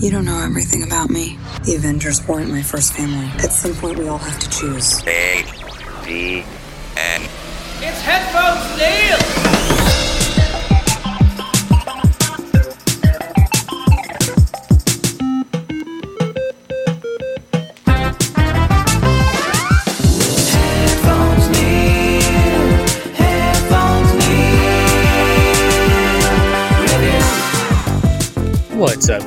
You don't know everything about me. The Avengers weren't my first family. At some point, we all have to choose. A, D, N. It's Headphones Neil!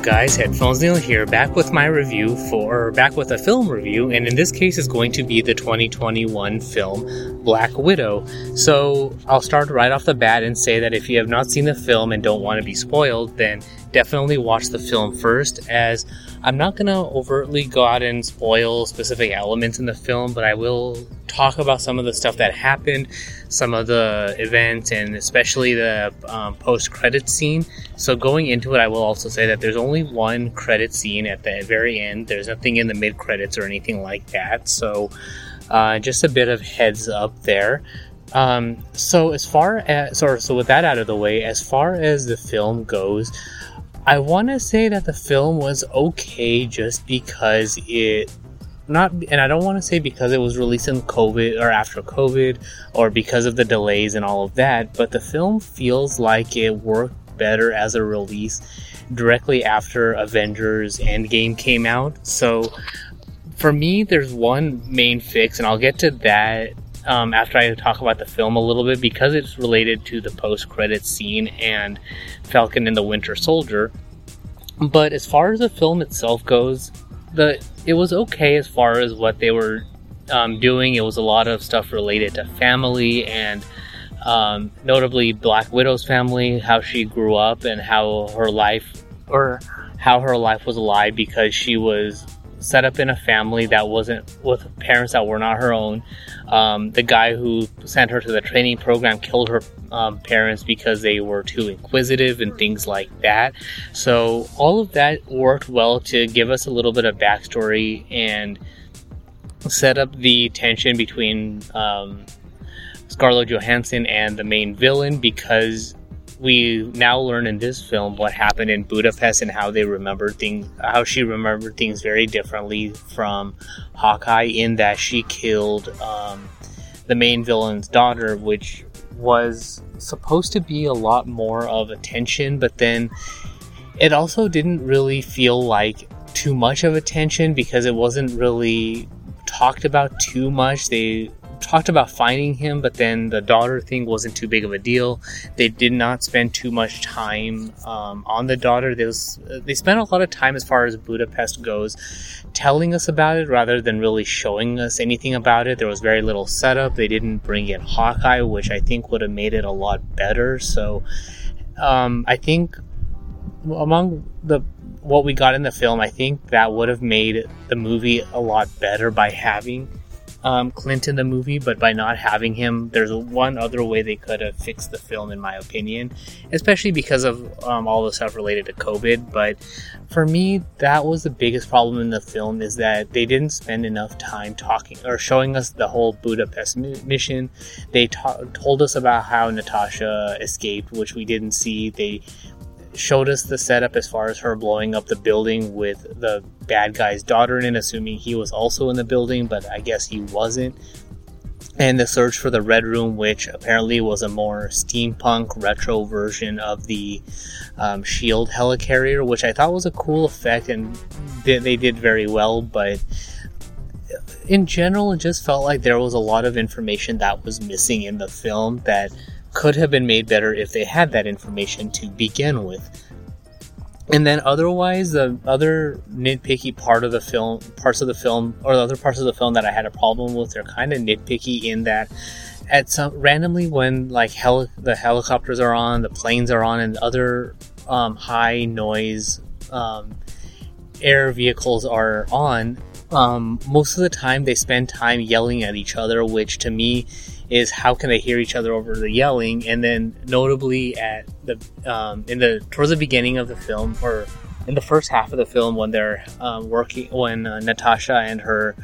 Guys? Headphones Neil here, back with my review for, back with a film review, and in this case, is going to be the 2021 film Black Widow. So, I'll start right off the bat and say that if you have not seen the film and don't want to be spoiled, then definitely watch the film first, as I'm not going to overtly go out and spoil specific elements in the film, but I will talk about some of the stuff that happened, some of the events, and especially the um, post credit scene. So, going into it, I will also say that there's only one credit scene at the very end. There's nothing in the mid credits or anything like that. So, uh, just a bit of heads up there. Um, so, as far as, so, so with that out of the way, as far as the film goes, I want to say that the film was okay just because it not and I don't want to say because it was released in COVID or after COVID or because of the delays and all of that, but the film feels like it worked better as a release directly after Avengers Endgame came out. So for me, there's one main fix, and I'll get to that um, after I talk about the film a little bit because it's related to the post credit scene and Falcon and the Winter Soldier. But as far as the film itself goes, the it was okay as far as what they were um, doing. It was a lot of stuff related to family and um, notably Black Widow's family, how she grew up and how her life or how her life was alive because she was set up in a family that wasn't with parents that were not her own. Um, the guy who sent her to the training program killed her um, parents because they were too inquisitive and things like that. So all of that worked well to give us a little bit of backstory and set up the tension between um, Scarlett Johansson and the main villain because we now learn in this film what happened in Budapest and how they remembered things, how she remembered things very differently from Hawkeye, in that she killed um, the main villain's daughter, which was supposed to be a lot more of attention, but then it also didn't really feel like too much of attention because it wasn't really talked about too much. They talked about finding him, but then the daughter thing wasn't too big of a deal. They did not spend too much time um, on the daughter. They, was, they spent a lot of time, as far as Budapest goes, telling us about it rather than really showing us anything about it. There was very little setup. They didn't bring in Hawkeye, which I think would have made it a lot better. So um, I think among the what we got in the film, I think that would have made the movie a lot better by having um, Clint in the movie, but by not having him, there's one other way they could have fixed the film, in my opinion, especially because of um, all the stuff related to COVID. But for me, that was the biggest problem in the film is that they didn't spend enough time talking or showing us the whole Budapest mi- mission. They ta- told us about how Natasha escaped, which we didn't see. They showed us the setup as far as her blowing up the building with the bad guy's daughter in it, assuming he was also in the building, but I guess he wasn't. and the search for the Red Room, which apparently was a more steampunk retro version of the um, Shield helicarrier, which I thought was a cool effect and they, they did very well. But in general, it just felt like there was a lot of information that was missing in the film that could have been made better if they had that information to begin with. And then otherwise, the other nitpicky part of the film, parts of the film, or the other parts of the film that I had a problem with, they're kind of nitpicky in that at some randomly when like hel- the helicopters are on, the planes are on, and other um, high noise um, air vehicles are on, um, most of the time they spend time yelling at each other, which to me is how can they hear each other over the yelling? And then notably at the um, in the towards the beginning of the film or in the first half of the film when they're um, working when uh, Natasha and her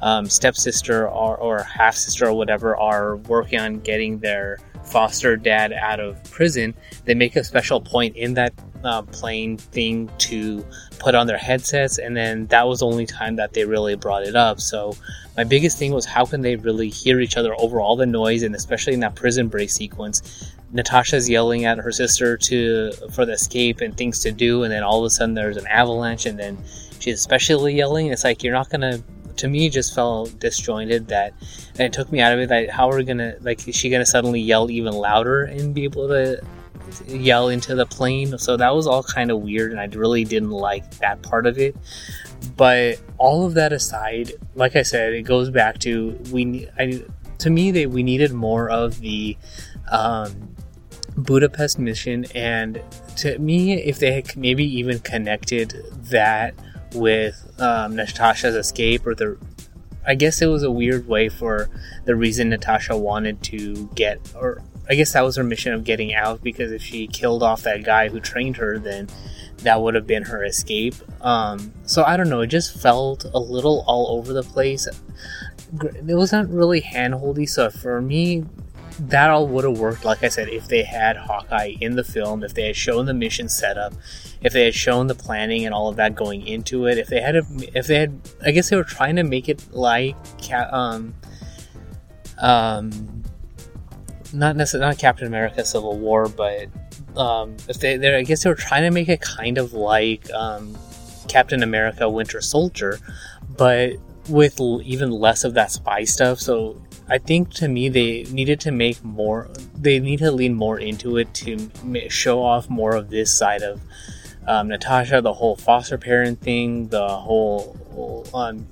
um, stepsister or, or half sister or whatever are working on getting their foster dad out of prison, they make a special point in that uh, plane thing to put on their headsets, and then that was the only time that they really brought it up. So my biggest thing was how can they really hear each other over all the noise, and especially in that prison break sequence. Natasha's yelling at her sister to for the escape and things to do, and then all of a sudden there's an avalanche, and then she's especially yelling. It's like you're not gonna. To me, just felt disjointed. That and it took me out of it. That how are we gonna like? Is she gonna suddenly yell even louder and be able to yell into the plane. So that was all kind of weird, and I really didn't like that part of it. But all of that aside, like I said, it goes back to we. I, to me, they we needed more of the um, Budapest mission, and to me, if they had maybe even connected that with um, Natasha's escape or the I guess it was a weird way for the reason Natasha wanted to get, or I guess that was her mission of getting out because if she killed off that guy who trained her, then that would have been her escape. Um, so I don't know, it just felt a little all over the place. It wasn't really handholdy, so for me, that all would have worked, like I said, if they had Hawkeye in the film, if they had shown the mission setup, if they had shown the planning and all of that going into it, if they had, a, if they had, I guess they were trying to make it like, um, um, not necessarily not Captain America Civil War, but um, if they, I guess they were trying to make it kind of like um, Captain America Winter Soldier, but with l- even less of that spy stuff. So I think to me they needed to make more. They need to lean more into it to show off more of this side of um, Natasha, the whole foster parent thing, the whole, whole um,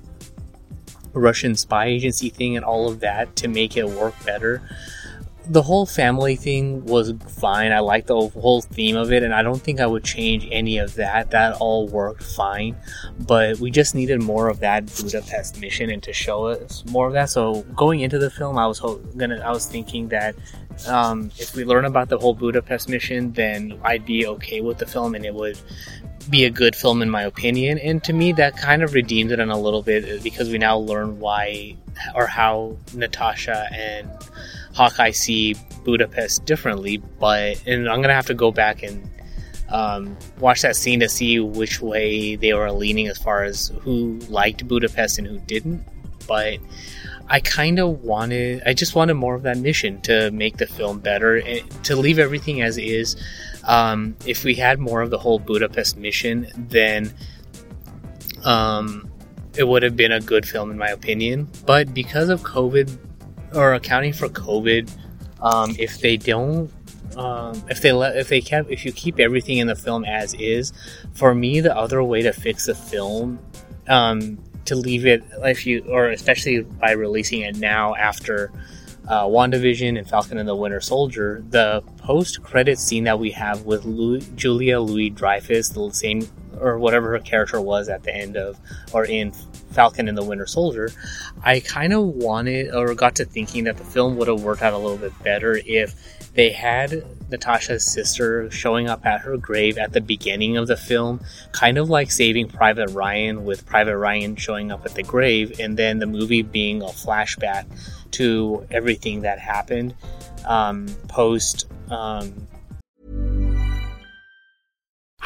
Russian spy agency thing, and all of that to make it work better the whole family thing was fine. I liked the whole theme of it, and I don't think I would change any of that. That all worked fine, but we just needed more of that Budapest mission and to show us more of that. So going into the film, I was ho- gonna, I was thinking that um, if we learn about the whole Budapest mission, then I'd be okay with the film, and it would be a good film in my opinion. And to me, that kind of redeemed it in a little bit because we now learn why or how Natasha and Hawkeye see Budapest differently, but and I'm gonna have to go back and um, watch that scene to see which way they were leaning as far as who liked Budapest and who didn't. But I kind of wanted, I just wanted more of that mission to make the film better, and to leave everything as is. Um, if we had more of the whole Budapest mission, then um, it would have been a good film in my opinion. But because of COVID, or accounting for COVID, um, if they don't, um, if they let, if they kept, if you keep everything in the film as is, for me, the other way to fix the film, um, to leave it, if you, or especially by releasing it now after uh, WandaVision and Falcon and the Winter Soldier, the post credit scene that we have with Julia Louis Dreyfus, the same or whatever her character was at the end of or in Falcon and the Winter Soldier, I kind of wanted or got to thinking that the film would have worked out a little bit better if they had Natasha's sister showing up at her grave at the beginning of the film, kind of like Saving Private Ryan, with Private Ryan showing up at the grave, and then the movie being a flashback to everything that happened um, post. Um,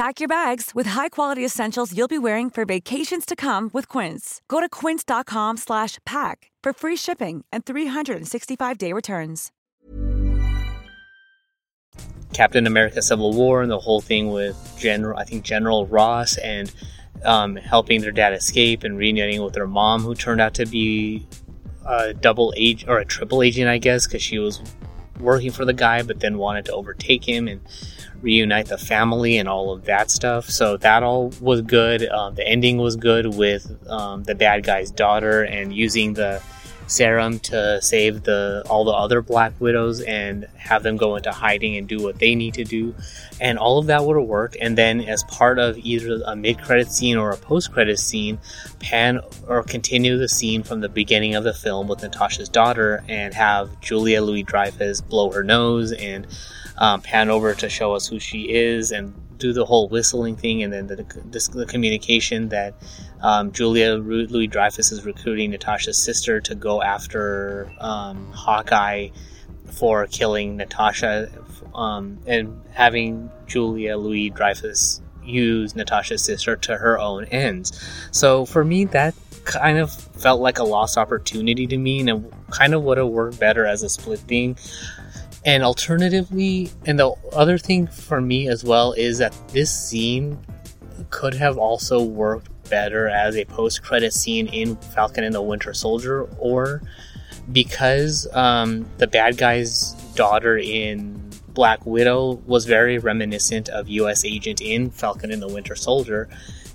Pack your bags with high-quality essentials you'll be wearing for vacations to come with Quince. Go to quince.com slash pack for free shipping and 365-day returns. Captain America: Civil War and the whole thing with General, I think General Ross, and um, helping their dad escape and reuniting with their mom, who turned out to be a double agent or a triple agent, I guess, because she was working for the guy, but then wanted to overtake him and reunite the family and all of that stuff. So that all was good. Um, the ending was good with um, the bad guy's daughter and using the serum to save the all the other Black Widows and have them go into hiding and do what they need to do, and all of that would have worked. And then, as part of either a mid-credit scene or a post-credit scene, pan or continue the scene from the beginning of the film with Natasha's daughter and have Julia Louis Dreyfus blow her nose and um, pan over to show us who she is and do the whole whistling thing and then the, the, the communication that um, Julia Louis Dreyfus is recruiting Natasha's sister to go after um, Hawkeye for killing Natasha um, and having Julia Louis Dreyfus use Natasha's sister to her own ends. So for me, that kind of felt like a lost opportunity to me and it kind of would have worked better as a split thing. And alternatively, and the other thing for me as well is that this scene could have also worked better as a post credit scene in Falcon and the Winter Soldier, or because um, the bad guy's daughter in Black Widow was very reminiscent of US Agent in Falcon and the Winter Soldier.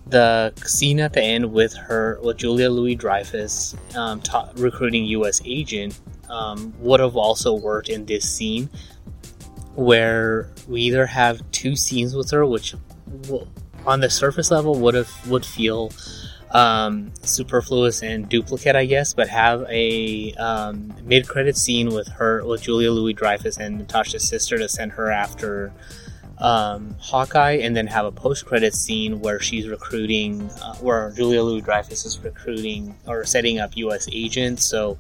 The scene at the end with her, with Julia Louis Dreyfus um, ta- recruiting US Agent um, would have also worked in this scene where we either have two scenes with her which w- on the surface level would have would feel um, superfluous and duplicate I guess but have a um, mid-credit scene with her with Julia Louis Dreyfus and Natasha's sister to send her after um, Hawkeye and then have a post-credit scene where she's recruiting uh, where Julia Louis Dreyfus is recruiting or setting up US agents so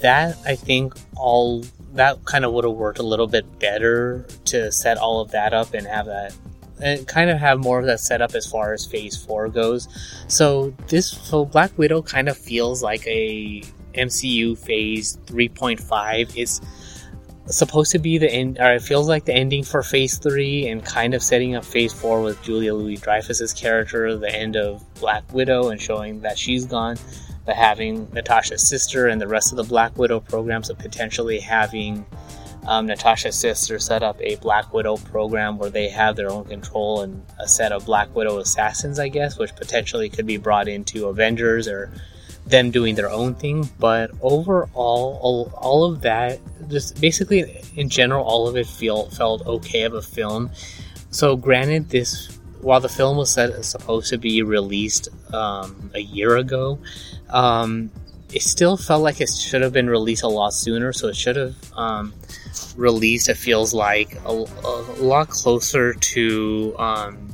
that I think all that kind of would have worked a little bit better to set all of that up and have that and kind of have more of that set up as far as phase four goes. So this so Black Widow kind of feels like a MCU phase 3.5 is supposed to be the end or it feels like the ending for phase 3 and kind of setting up phase 4 with Julia Louis Dreyfus's character the end of Black Widow and showing that she's gone but having Natasha's sister and the rest of the Black Widow programs of potentially having um, Natasha's sister set up a Black Widow program where they have their own control and a set of Black Widow assassins, I guess, which potentially could be brought into Avengers or them doing their own thing. But overall, all, all of that, just basically in general, all of it feel felt okay of a film. So, granted, this while the film was set, supposed to be released um, a year ago, um, it still felt like it should have been released a lot sooner. So it should have um, released. It feels like a, a lot closer to um,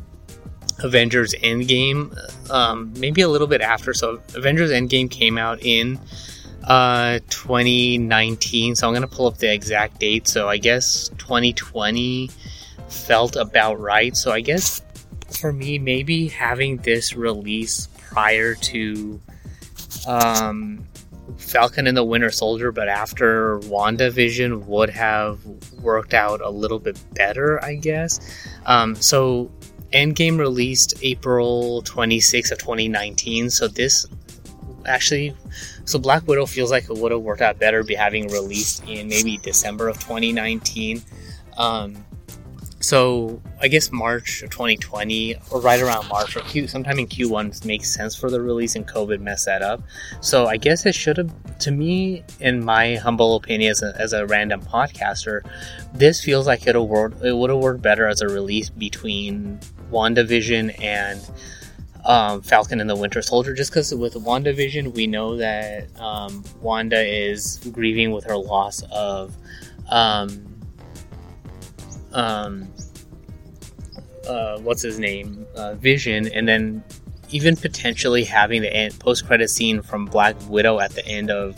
Avengers Endgame, um, maybe a little bit after. So Avengers Endgame came out in uh 2019 so i'm gonna pull up the exact date. So i guess 2020 felt about right. So i guess for me maybe having this release prior to um falcon and the winter soldier but after wandavision would have worked out a little bit better i guess. Um so endgame released april 26th of 2019 so this actually so Black Widow feels like it would have worked out better be having released in maybe December of 2019. Um, so I guess March of 2020, or right around March or Q, sometime in Q1 makes sense for the release, and COVID messed that up. So I guess it should have, to me, in my humble opinion, as a, as a random podcaster, this feels like it would it would have worked better as a release between WandaVision and um, Falcon and the Winter Soldier, just because with WandaVision, we know that um, Wanda is grieving with her loss of um, um, uh, what's his name, uh, Vision, and then even potentially having the post credit scene from Black Widow at the end of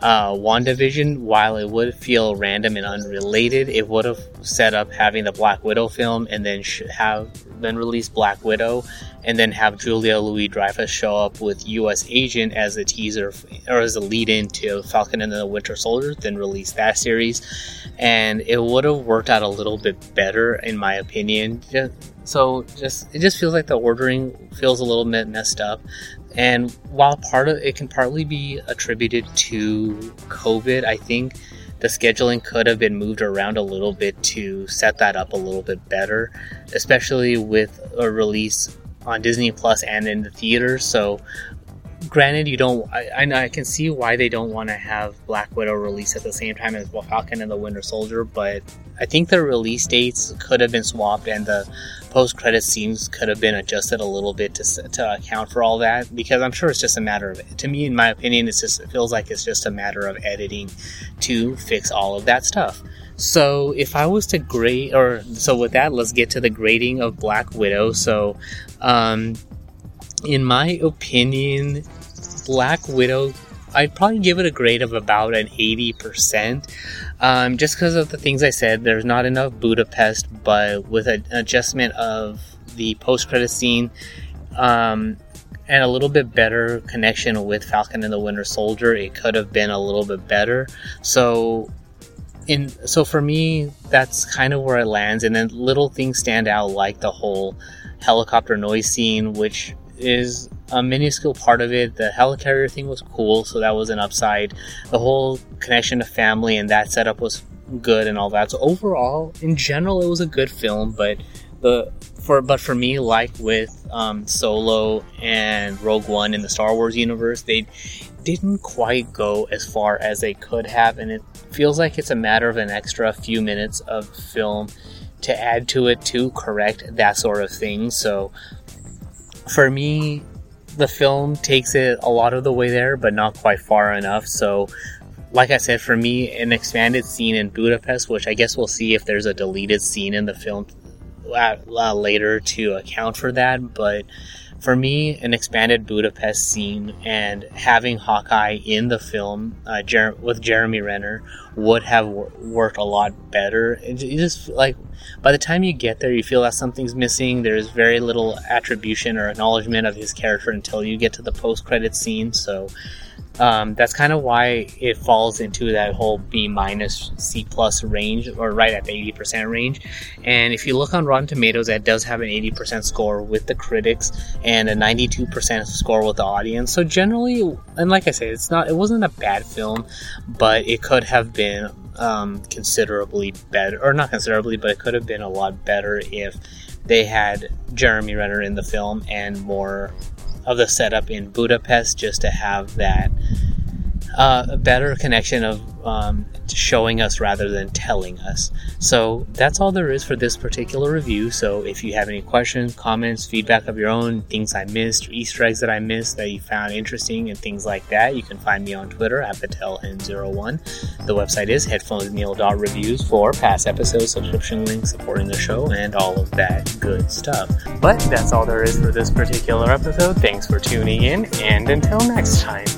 uh, WandaVision, while it would feel random and unrelated, it would have set up having the Black Widow film and then sh- have then release Black Widow and then have Julia Louis Dreyfus show up with U.S. Agent as a teaser or as a lead in to Falcon and the Winter Soldier, then release that series, and it would have worked out a little bit better in my opinion. So just it just feels like the ordering feels a little bit messed up. And while part of it can partly be attributed to COVID, I think the scheduling could have been moved around a little bit to set that up a little bit better, especially with a release on Disney Plus and in the theaters. So, granted, you don't, I, I can see why they don't want to have Black Widow release at the same time as Falcon and the Winter Soldier, but I think the release dates could have been swapped and the post credit scenes could have been adjusted a little bit to, to account for all that because I'm sure it's just a matter of to me in my opinion it's just it feels like it's just a matter of editing to fix all of that stuff. So if I was to grade or so with that let's get to the grading of Black Widow. So um in my opinion Black Widow I'd probably give it a grade of about an 80%. Um, just because of the things I said, there's not enough Budapest, but with an adjustment of the post credit scene um, and a little bit better connection with Falcon and the Winter Soldier, it could have been a little bit better. So, in so for me, that's kind of where it lands. And then little things stand out, like the whole helicopter noise scene, which is a minuscule part of it. The helicarrier thing was cool, so that was an upside. The whole connection to family and that setup was good and all that. So overall, in general, it was a good film. But the for but for me, like with um, Solo and Rogue One in the Star Wars universe, they didn't quite go as far as they could have, and it feels like it's a matter of an extra few minutes of film to add to it to correct that sort of thing. So for me, the film takes it a lot of the way there, but not quite far enough. So, like I said, for me, an expanded scene in Budapest, which I guess we'll see if there's a deleted scene in the film uh, later to account for that. But for me, an expanded Budapest scene and having Hawkeye in the film uh, Jer- with Jeremy Renner would have wor- worked a lot better. It, it just like by the time you get there, you feel that something's missing. There's very little attribution or acknowledgement of his character until you get to the post-credit scene. So um, that's kind of why it falls into that whole B minus C plus range, or right at the 80% range. And if you look on Rotten Tomatoes, that does have an 80% score with the critics and a 92% score with the audience. So generally, and like I said, it's not, it wasn't a bad film, but it could have been um, considerably better, or not considerably, but it could have been a lot better if they had Jeremy Renner in the film and more of the setup in Budapest just to have that a better connection of um, showing us rather than telling us. So that's all there is for this particular review. So if you have any questions, comments, feedback of your own, things I missed, Easter eggs that I missed that you found interesting, and things like that, you can find me on Twitter at PatelN01. The website is headphonesneil.reviews for past episodes, subscription links, supporting the show, and all of that good stuff. But that's all there is for this particular episode. Thanks for tuning in, and until next time.